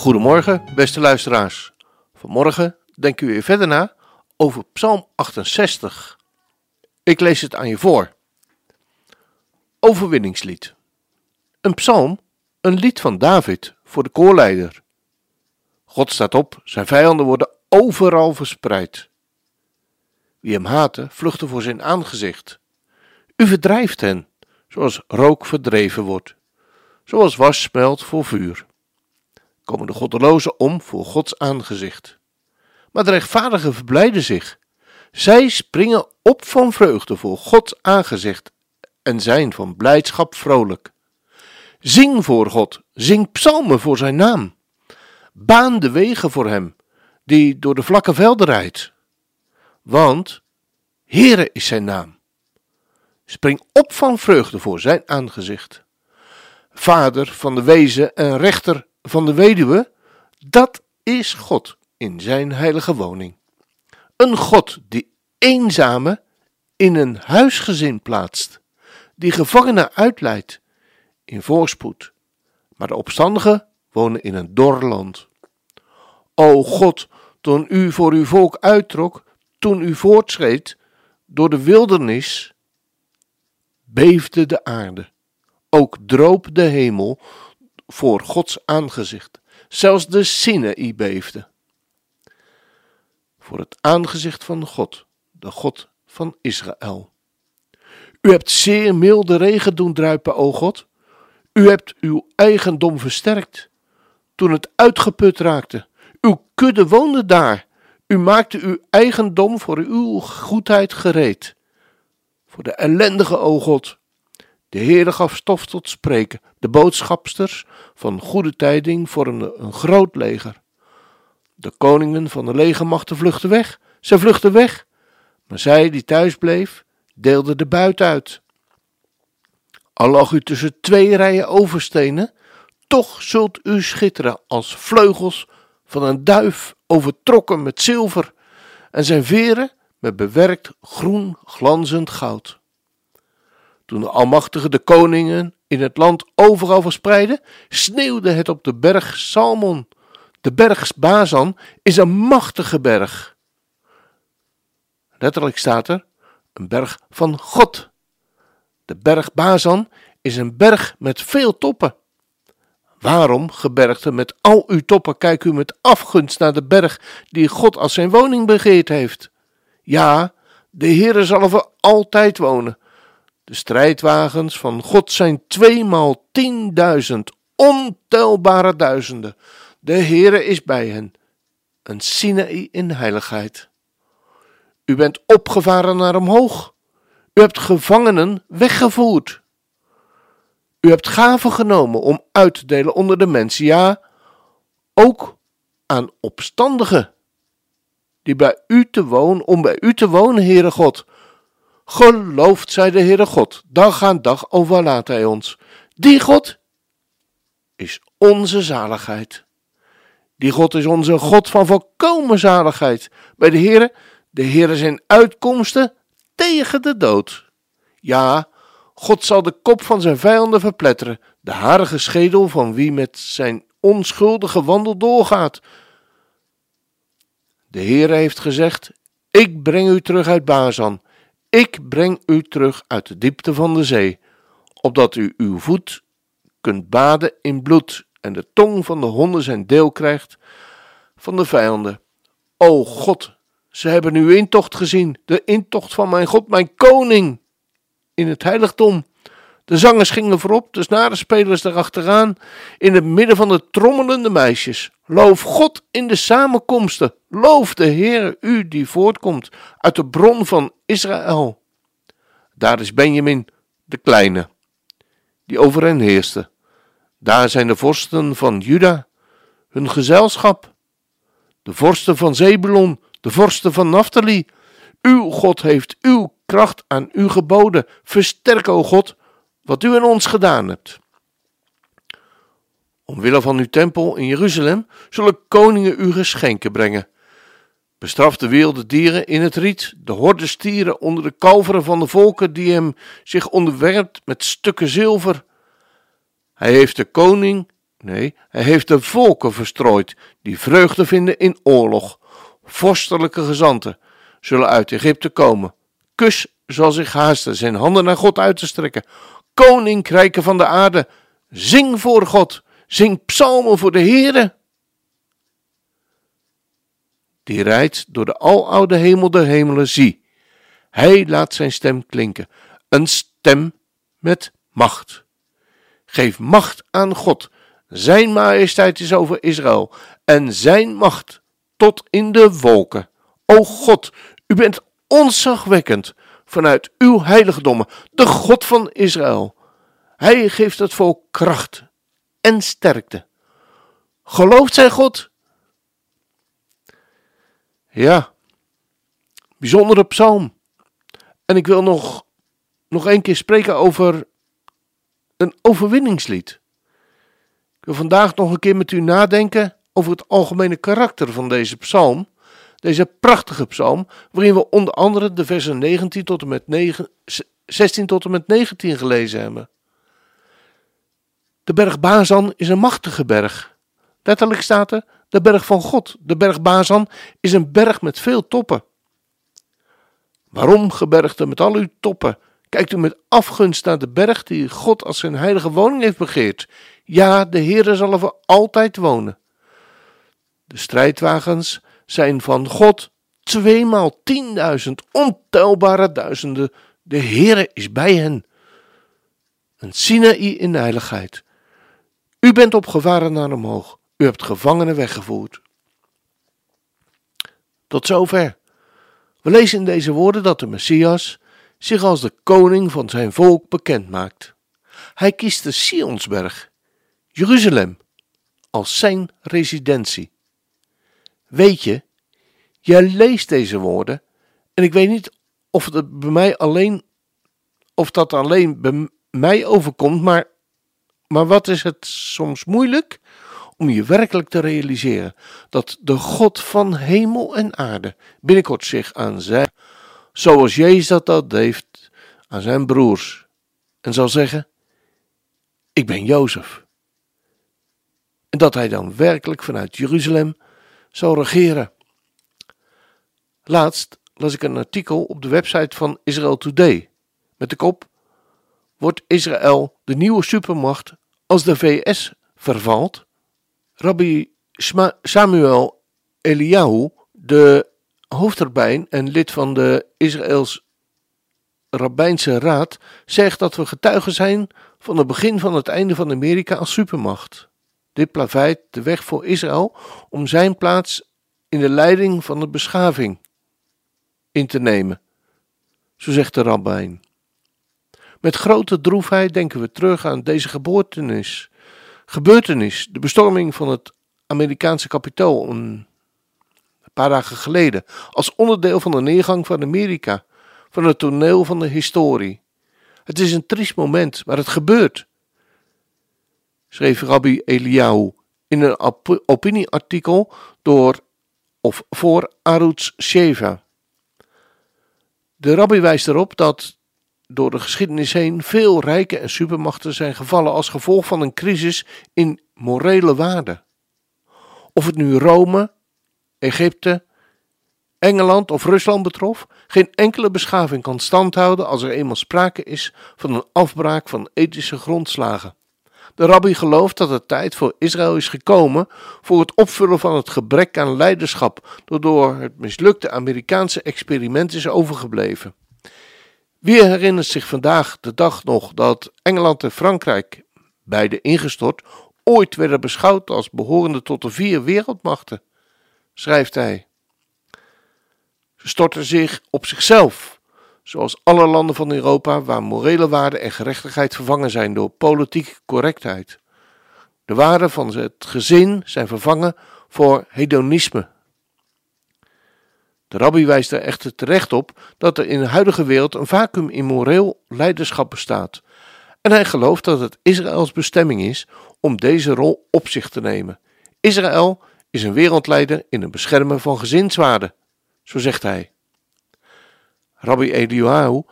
Goedemorgen, beste luisteraars. Vanmorgen denken we weer verder na over Psalm 68. Ik lees het aan je voor. Overwinningslied. Een psalm, een lied van David voor de koorleider. God staat op, zijn vijanden worden overal verspreid. Wie hem haten, vluchten voor zijn aangezicht. U verdrijft hen, zoals rook verdreven wordt, zoals was smelt voor vuur. Komen de goddelozen om voor Gods aangezicht maar de rechtvaardigen verblijden zich. Zij springen op van vreugde voor Gods aangezicht en zijn van blijdschap vrolijk. Zing voor God, zing psalmen voor zijn naam. Baan de wegen voor hem, die door de vlakke velden rijdt. Want Heere is zijn naam. Spring op van vreugde voor zijn aangezicht. Vader van de wezen en rechter van de weduwe, dat is God in zijn heilige woning. Een God die eenzame in een huisgezin plaatst, die gevangenen uitleidt in voorspoed, maar de opstandigen wonen in een dor land. O God, toen u voor uw volk uittrok, toen u voortschreed door de wildernis, beefde de aarde. Ook droop de hemel voor Gods aangezicht. Zelfs de Sinaï beefde voor het aangezicht van God, de God van Israël. U hebt zeer milde regen doen druipen, o God. U hebt uw eigendom versterkt. Toen het uitgeput raakte, uw kudde woonde daar. U maakte uw eigendom voor uw goedheid gereed. Voor de ellendige, o God. De Heere gaf stof tot spreken. De boodschapsters van goede tijding vormden een groot leger. De koningen van de legermachten vluchtten weg. Ze vluchtten weg. Maar zij die thuis bleef, deelde de buit uit. Al lag u tussen twee rijen overstenen, toch zult u schitteren als vleugels van een duif overtrokken met zilver en zijn veren met bewerkt groen glanzend goud. Toen de Almachtige de koningen in het land overal verspreidde, sneeuwde het op de berg Salmon de berg Bazan is een machtige berg. Letterlijk staat er een berg van God. De berg Bazan is een berg met veel toppen. Waarom, gebergte met al uw toppen, kijkt u met afgunst naar de berg die God als zijn woning begeerd heeft? Ja, de Heere zal er altijd wonen. De strijdwagens van God zijn tweemaal tienduizend, ontelbare duizenden. De Heere is bij hen, een Sinaï in heiligheid. U bent opgevaren naar omhoog. U hebt gevangenen weggevoerd. U hebt gaven genomen om uit te delen onder de mensen, ja, ook aan opstandigen, die bij u te wonen, om bij u te wonen, Heere God. Geloofd zij de Heere God, dag aan dag overlaat hij ons. Die God is onze zaligheid. Die God is onze God van volkomen zaligheid. Bij de Heere, de Heere zijn uitkomsten tegen de dood. Ja, God zal de kop van zijn vijanden verpletteren, de harige schedel van wie met zijn onschuldige wandel doorgaat. De Heere heeft gezegd: Ik breng u terug uit Bazan, ik breng u terug uit de diepte van de zee, opdat u uw voet kunt baden in bloed en de tong van de honden zijn deel krijgt van de vijanden. O God, ze hebben uw intocht gezien, de intocht van mijn God, mijn koning, in het heiligdom. De zangers gingen voorop, de snarenspelers erachteraan, in het midden van de trommelende meisjes. Loof God in de samenkomsten, loof de Heer, u die voortkomt uit de bron van Israël. Daar is Benjamin, de kleine die over hen heerste. Daar zijn de vorsten van Juda, hun gezelschap. De vorsten van Zebulon, de vorsten van Naphtali. Uw God heeft uw kracht aan u geboden. Versterk, o God, wat u aan ons gedaan hebt. Omwille van uw tempel in Jeruzalem zullen koningen u geschenken brengen. Bestraf de wilde dieren in het riet, de horde stieren onder de kalveren van de volken die hem zich onderwerpt met stukken zilver. Hij heeft de koning, nee, hij heeft de volken verstrooid die vreugde vinden in oorlog. Vorstelijke gezanten zullen uit Egypte komen. Kus zal zich haasten zijn handen naar God uit te strekken. Koninkrijken van de aarde, zing voor God, zing psalmen voor de Heere. Die rijdt door de aloude hemel der hemelen, zie, hij laat zijn stem klinken, een stem met macht. Geef macht aan God, zijn majesteit is over Israël. En zijn macht tot in de wolken. O God, u bent onzagwekkend vanuit uw heiligdommen, de God van Israël. Hij geeft het volk kracht en sterkte. Gelooft zij God? Ja, bijzondere psalm. En ik wil nog, nog een keer spreken over een overwinningslied. Ik wil vandaag nog een keer met u nadenken over het algemene karakter van deze psalm. Deze prachtige psalm, waarin we onder andere de versen 19 tot en met 9, 16 tot en met 19 gelezen hebben. De berg Bazan is een machtige berg. Letterlijk staat er de berg van God, de berg Bazan, is een berg met veel toppen. Waarom, gebergte met al uw toppen, kijkt u met afgunst naar de berg die God als zijn heilige woning heeft begeerd? Ja, de Heere zal er altijd wonen. De strijdwagens zijn van God tweemaal tienduizend, ontelbare duizenden. De Heere is bij hen. Een Sinaï in heiligheid. U bent opgevaren naar omhoog. U hebt gevangenen weggevoerd. Tot zover. We lezen in deze woorden dat de Messias zich als de koning van zijn volk bekend maakt. Hij kiest de Sionsberg, Jeruzalem, als zijn residentie. Weet je, jij leest deze woorden en ik weet niet of het bij mij alleen, of dat alleen bij mij overkomt, maar, maar wat is het soms moeilijk om je werkelijk te realiseren dat de God van hemel en aarde binnenkort zich aan zijn, zoals Jezus dat, heeft, aan zijn broers, en zal zeggen: Ik ben Jozef. En dat hij dan werkelijk vanuit Jeruzalem zal regeren. Laatst las ik een artikel op de website van Israel Today met de kop: Wordt Israël de nieuwe supermacht als de VS vervalt? Rabbi Samuel Eliyahu, de hoofdrabbijn en lid van de Israëls Rabbijnse Raad, zegt dat we getuigen zijn van het begin van het einde van Amerika als supermacht. Dit plaveit de weg voor Israël om zijn plaats in de leiding van de beschaving in te nemen, zo zegt de rabbijn. Met grote droefheid denken we terug aan deze geboortenis gebeurtenis, de bestorming van het Amerikaanse kapitool een paar dagen geleden, als onderdeel van de neergang van Amerika, van het toneel van de historie. Het is een triest moment, maar het gebeurt, schreef Rabbi Eliyahu in een op opinieartikel door of voor Arutz Sheva. De rabbi wijst erop dat door de geschiedenis heen veel rijke en supermachten zijn gevallen als gevolg van een crisis in morele waarden. Of het nu Rome, Egypte, Engeland of Rusland betrof, geen enkele beschaving kan standhouden als er eenmaal sprake is van een afbraak van ethische grondslagen. De rabbi gelooft dat de tijd voor Israël is gekomen voor het opvullen van het gebrek aan leiderschap, dat door het mislukte Amerikaanse experiment is overgebleven. Wie herinnert zich vandaag de dag nog dat Engeland en Frankrijk, beide ingestort, ooit werden beschouwd als behorende tot de vier wereldmachten? Schrijft hij. Ze stortten zich op zichzelf, zoals alle landen van Europa waar morele waarden en gerechtigheid vervangen zijn door politieke correctheid. De waarden van het gezin zijn vervangen voor hedonisme. De rabbi wijst er echter terecht op dat er in de huidige wereld een vacuüm in moreel leiderschap bestaat. En hij gelooft dat het Israëls bestemming is om deze rol op zich te nemen. Israël is een wereldleider in het beschermen van gezinswaarden, zo zegt hij. Rabbi Eliyahu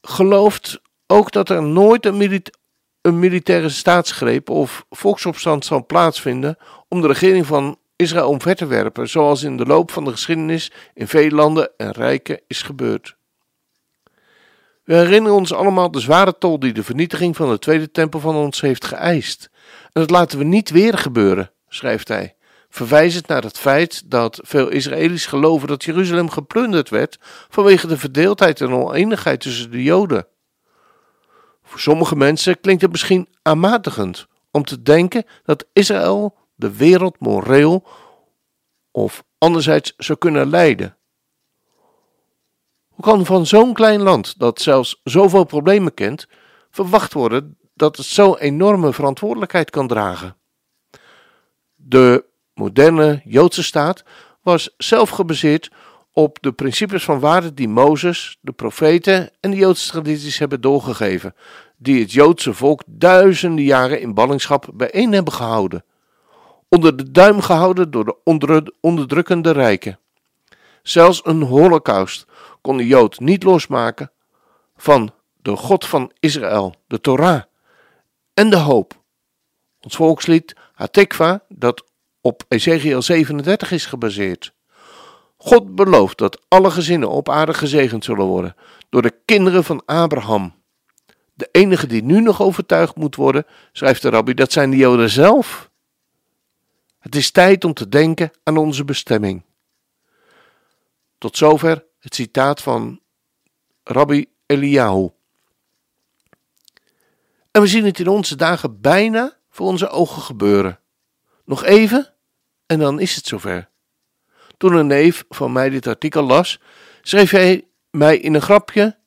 gelooft ook dat er nooit een, een militaire staatsgreep of volksopstand zal plaatsvinden om de regering van Israël omver te werpen, zoals in de loop van de geschiedenis in veel landen en rijken is gebeurd. We herinneren ons allemaal de zware tol die de vernietiging van de tweede tempel van ons heeft geëist. En dat laten we niet weer gebeuren, schrijft hij, verwijzend naar het feit dat veel Israëli's geloven dat Jeruzalem geplunderd werd vanwege de verdeeldheid en oneenigheid tussen de Joden. Voor sommige mensen klinkt het misschien aanmatigend om te denken dat Israël de wereld moreel of anderzijds zou kunnen leiden. Hoe kan van zo'n klein land, dat zelfs zoveel problemen kent, verwacht worden dat het zo'n enorme verantwoordelijkheid kan dragen? De moderne Joodse staat was zelf gebaseerd op de principes van waarde die Mozes, de profeten en de Joodse tradities hebben doorgegeven, die het Joodse volk duizenden jaren in ballingschap bijeen hebben gehouden onder de duim gehouden door de onderdrukkende rijken. Zelfs een holocaust kon de Jood niet losmaken van de God van Israël, de Torah en de hoop. Ons volkslied Hatikva, dat op Ezekiel 37 is gebaseerd. God belooft dat alle gezinnen op aarde gezegend zullen worden door de kinderen van Abraham. De enige die nu nog overtuigd moet worden, schrijft de rabbi, dat zijn de Joden zelf. Het is tijd om te denken aan onze bestemming. Tot zover het citaat van Rabbi Eliyahu. En we zien het in onze dagen bijna voor onze ogen gebeuren. Nog even en dan is het zover. Toen een neef van mij dit artikel las, schreef hij mij in een grapje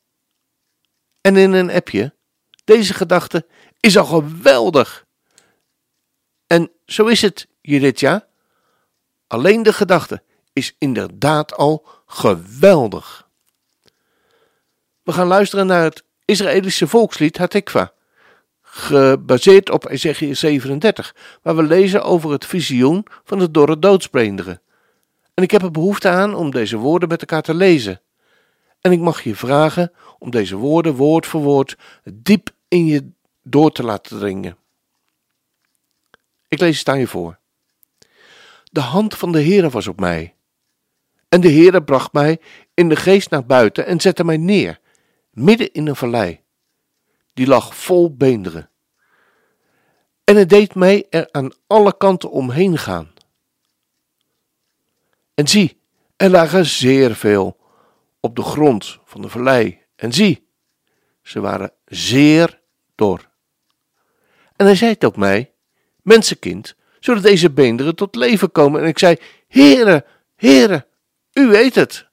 en in een appje: Deze gedachte is al geweldig. En zo is het Jiritja. Alleen de gedachte is inderdaad al geweldig. We gaan luisteren naar het Israëlische volkslied Hatikva, gebaseerd op Ezekiel 37, waar we lezen over het visioen van de dorre doodsbeenderen. En ik heb er behoefte aan om deze woorden met elkaar te lezen. En ik mag je vragen om deze woorden woord voor woord diep in je door te laten dringen. Ik lees het aan je voor. De hand van de Heere was op mij. En de Heere bracht mij in de geest naar buiten en zette mij neer, midden in een vallei. Die lag vol beenderen. En het deed mij er aan alle kanten omheen gaan. En zie, er lagen zeer veel op de grond van de vallei. En zie, ze waren zeer dor. En hij zei tot mij, mensenkind, zodat deze beenderen tot leven komen. En ik zei, Heere, Heere, u weet het.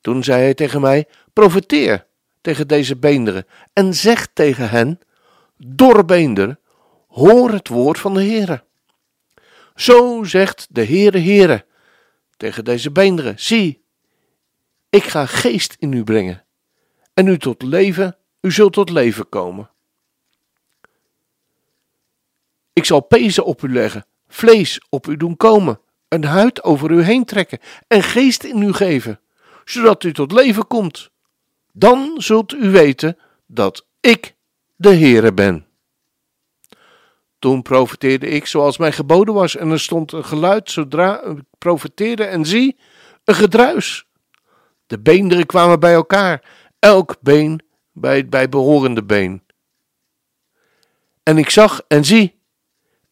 Toen zei hij tegen mij, profeteer tegen deze beenderen en zeg tegen hen, beenderen, hoor het woord van de Heere. Zo zegt de Heere, Heere, tegen deze beenderen, zie, ik ga geest in u brengen en u tot leven, u zult tot leven komen. Ik zal pezen op u leggen, vlees op u doen komen, een huid over u heen trekken en geest in u geven, zodat u tot leven komt. Dan zult u weten dat ik de Heere ben. Toen profeteerde ik zoals mij geboden was en er stond een geluid zodra ik profeteerde en zie, een gedruis. De beenderen kwamen bij elkaar, elk been bij het bijbehorende been. En ik zag en zie,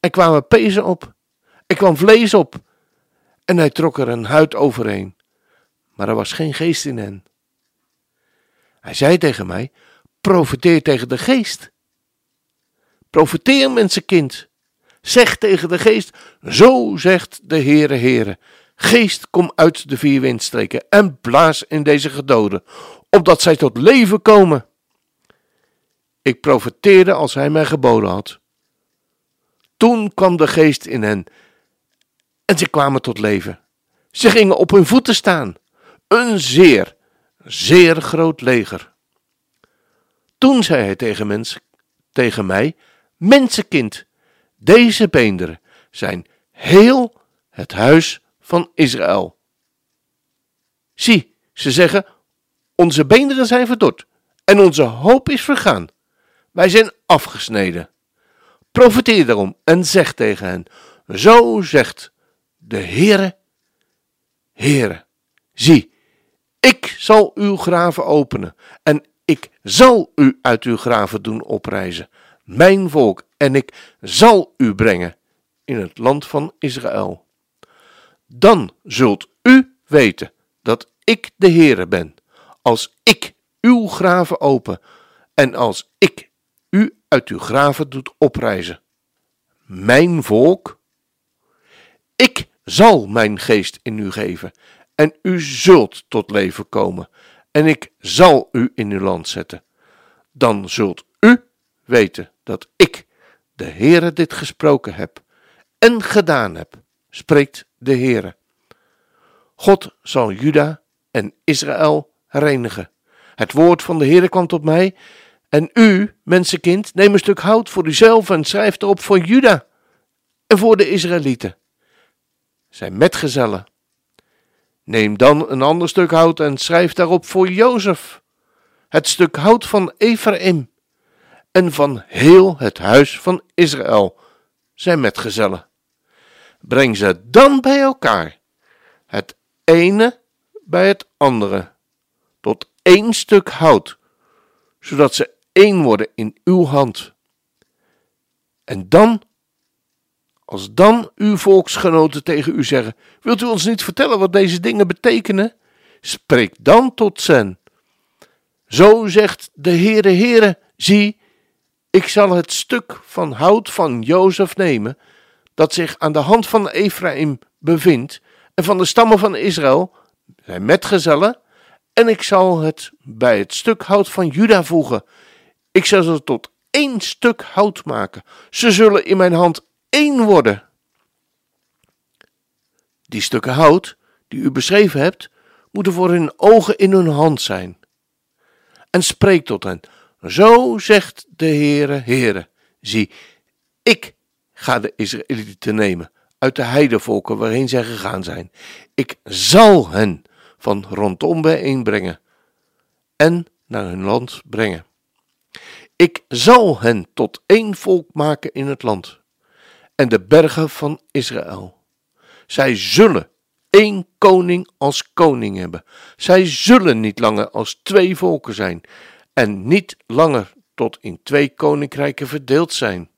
er kwamen pezen op. Er kwam vlees op. En hij trok er een huid overheen. Maar er was geen geest in hen. Hij zei tegen mij: Profeteer tegen de geest. Profeteer, mensenkind. Zeg tegen de geest: Zo zegt de Heere, Heere. Geest, kom uit de vier windstreken en blaas in deze gedoden, opdat zij tot leven komen. Ik profeteerde als hij mij geboden had. Toen kwam de geest in hen en ze kwamen tot leven. Ze gingen op hun voeten staan, een zeer, zeer groot leger. Toen zei hij tegen, mens, tegen mij: Mensenkind, deze beenderen zijn heel het huis van Israël. Zie, ze zeggen: Onze beenderen zijn verdord en onze hoop is vergaan. Wij zijn afgesneden. Profeteer daarom en zeg tegen hen: Zo zegt de Heere, Heere, zie, ik zal uw graven openen en ik zal u uit uw graven doen oprijzen, mijn volk, en ik zal u brengen in het land van Israël. Dan zult u weten dat ik de Heere ben, als ik uw graven open en als ik u uit uw graven doet oprijzen. Mijn volk, ik zal mijn geest in u geven en u zult tot leven komen en ik zal u in uw land zetten. Dan zult u weten dat ik, de Heere, dit gesproken heb en gedaan heb, spreekt de Heere. God zal Juda en Israël reinigen. Het woord van de Heere kwam tot mij en u, mensenkind, neem een stuk hout voor uzelf en schrijf erop voor Juda en voor de Israëlieten. Zijn metgezellen. Neem dan een ander stuk hout en schrijf daarop voor Jozef, het stuk hout van Ephraim en van heel het huis van Israël, zijn metgezellen. Breng ze dan bij elkaar, het ene bij het andere, tot één stuk hout, zodat ze één worden in uw hand. En dan, als dan uw volksgenoten tegen u zeggen: Wilt u ons niet vertellen wat deze dingen betekenen? Spreek dan tot Zen. Zo zegt de Heere, Heere, zie, ik zal het stuk van hout van Jozef nemen, dat zich aan de hand van Ephraim bevindt, en van de stammen van Israël, zijn metgezellen, en ik zal het bij het stuk hout van Juda voegen, ik zal ze tot één stuk hout maken. Ze zullen in mijn hand één worden. Die stukken hout die u beschreven hebt, moeten voor hun ogen in hun hand zijn. En spreek tot hen. Zo zegt de Heere, Heere, zie, ik ga de Israëlieten nemen uit de heidevolken waarheen zij gegaan zijn. Ik zal hen van rondom bijeenbrengen en naar hun land brengen. Ik zal hen tot één volk maken in het land en de bergen van Israël. Zij zullen één koning als koning hebben. Zij zullen niet langer als twee volken zijn en niet langer tot in twee koninkrijken verdeeld zijn.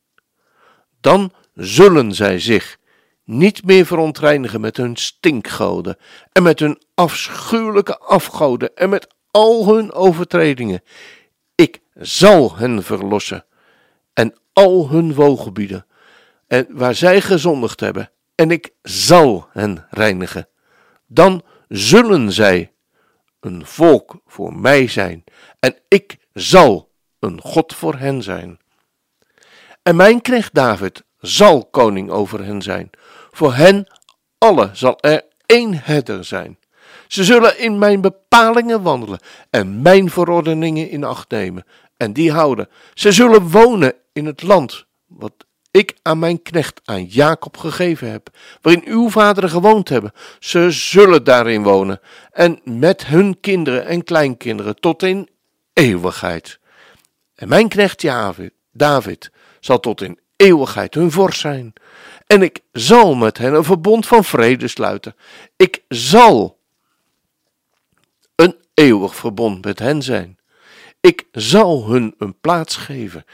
Dan zullen zij zich niet meer verontreinigen met hun stinkgoden en met hun afschuwelijke afgoden en met al hun overtredingen. Ik zal hen verlossen en al hun woongebieden, en waar zij gezondigd hebben, en ik zal hen reinigen. Dan zullen zij een volk voor mij zijn, en ik zal een God voor hen zijn. En mijn knecht David zal koning over hen zijn. Voor hen alle zal er één herder zijn. Ze zullen in mijn bepalingen wandelen en mijn verordeningen in acht nemen en die houden. Ze zullen wonen in het land wat ik aan mijn knecht, aan Jacob gegeven heb, waarin uw vaderen gewoond hebben. Ze zullen daarin wonen en met hun kinderen en kleinkinderen tot in eeuwigheid. En mijn knecht David, zal tot in eeuwigheid hun vorst zijn. En ik zal met hen een verbond van vrede sluiten. Ik zal een eeuwig verbond met hen zijn. Ik zal hun een plaats geven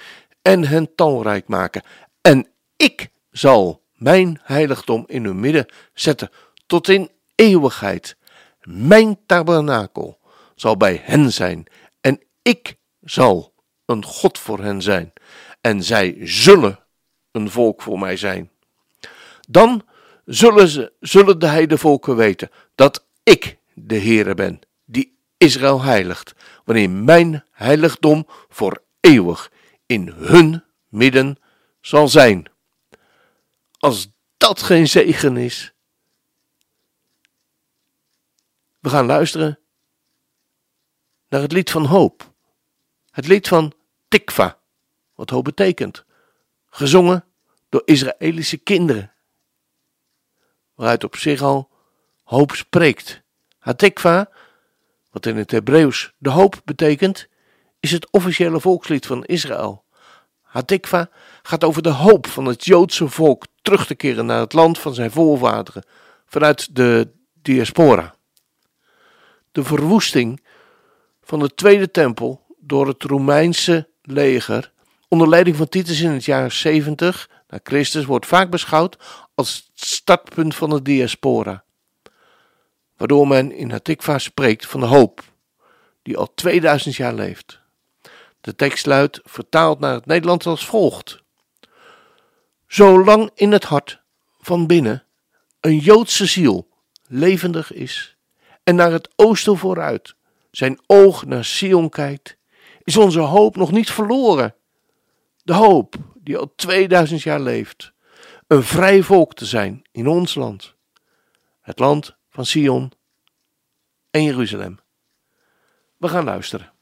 en hen talrijk maken. En ik zal mijn heiligdom in hun midden zetten tot in eeuwigheid. Mijn tabernakel zal bij hen zijn en ik zal een God voor hen zijn. En zij zullen een volk voor mij zijn. Dan zullen, ze, zullen de heidevolken weten dat ik de Heere ben, die Israël heiligt, wanneer mijn heiligdom voor eeuwig in hun midden zal zijn. Als dat geen zegen is. We gaan luisteren naar het lied van hoop. Het lied van Tikva, wat hoop betekent. Gezongen door Israëlische kinderen. Waaruit op zich al hoop spreekt. Hatikva, wat in het Hebreeuws de hoop betekent, is het officiële volkslied van Israël. Hatikva gaat over de hoop van het Joodse volk terug te keren naar het land van zijn voorvaderen vanuit de diaspora. De verwoesting van de Tweede Tempel door het Romeinse leger onder leiding van Titus in het jaar 70 na Christus wordt vaak beschouwd als het startpunt van de diaspora, waardoor men in Hatikva spreekt van de hoop die al 2000 jaar leeft. De tekst luidt, vertaald naar het Nederlands als volgt. Zolang in het hart van binnen een Joodse ziel levendig is en naar het oosten vooruit zijn oog naar Sion kijkt, is onze hoop nog niet verloren. De hoop die al 2000 jaar leeft, een vrij volk te zijn in ons land, het land van Sion en Jeruzalem. We gaan luisteren.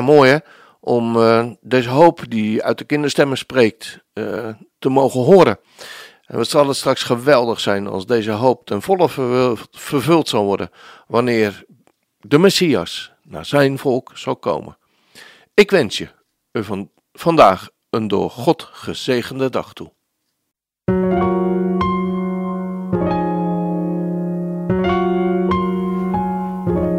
Mooi hè, om uh, deze hoop die uit de kinderstemmen spreekt uh, te mogen horen. En wat zal het straks geweldig zijn als deze hoop ten volle vervuld zal worden wanneer de Messias naar zijn volk zal komen. Ik wens je van vandaag een door God gezegende dag toe.